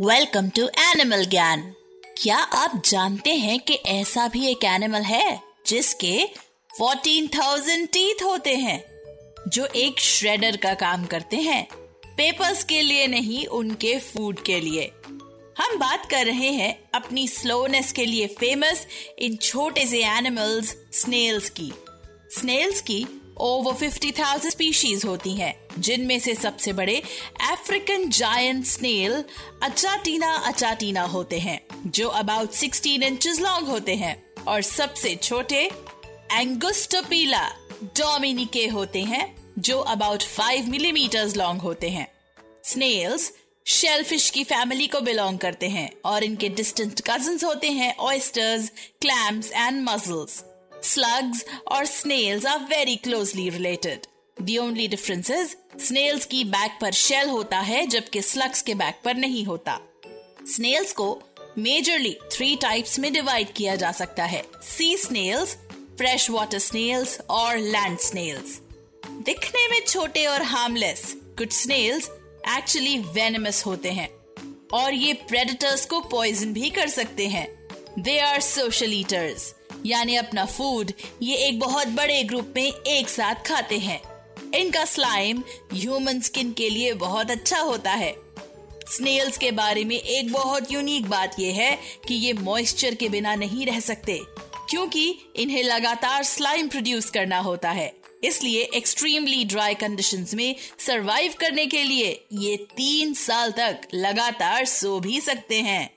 Welcome to animal ज्ञान क्या आप जानते हैं कि ऐसा भी एक एनिमल है जिसके 14,000 टीथ होते हैं जो एक श्रेडर का काम करते हैं पेपर्स के लिए नहीं उनके फ़ूड के लिए? हम बात कर रहे हैं अपनी स्लोनेस के लिए फ़ेमस इन छोटे से एनिमल्स स्नेल्स की। स्नेल्स की ओवर 50,000 स्पीशीज होती हैं, जिनमें से सबसे बड़े African giant snail Achatina Achatina होते हैं जो अबाउट 16 इंचेस लॉन्ग होते हैं और सबसे छोटे एंगुस्टोपीला डोमिनिके होते हैं जो अबाउट 5 मिलीमीटर्स लॉन्ग होते हैं। स्नेल्स शेलफिश की फैमिली को बिलोंग करते हैं और इनके डिस्टेंट कज़न होते हैं oysters clams and mussels slugs और snails are very closely related. The only difference is, snails की बैक पर शेल होता है, जबकि slugs के बैक पर नहीं होता. स्नेल्स को मेजरली थ्री टाइप्स में डिवाइड किया जा सकता है. Sea snails fresh water snails और लैंड स्नेल्स दिखने में छोटे और हार्मलेस कुछ स्नेल्स एक्चुअली वेनमस होते हैं. और ये प्रेडेटर्स को पॉइजन भी कर सकते हैं. दे आर सोशल ईटर्स यानी अपना फ़ूड ये एक बहुत बड़े ग्रुप में एक साथ खाते हैं। इनका स्लाइम ह्यूमन स्किन के लिए बहुत अच्छा होता है। स्नेल्स के बारे में एक बहुत यूनिक बात यह है कि ये मॉइस्चर के बिना नहीं रह सकते, क्योंकि इन्हें लगातार स्लाइम प्रोड्यूस करना होता है। इसलिए एक्सट्रीमली ड्राई कंडीशंस में सरवाइव करने के लिए ये तीन साल तक लगातार सो भी सकते हैं।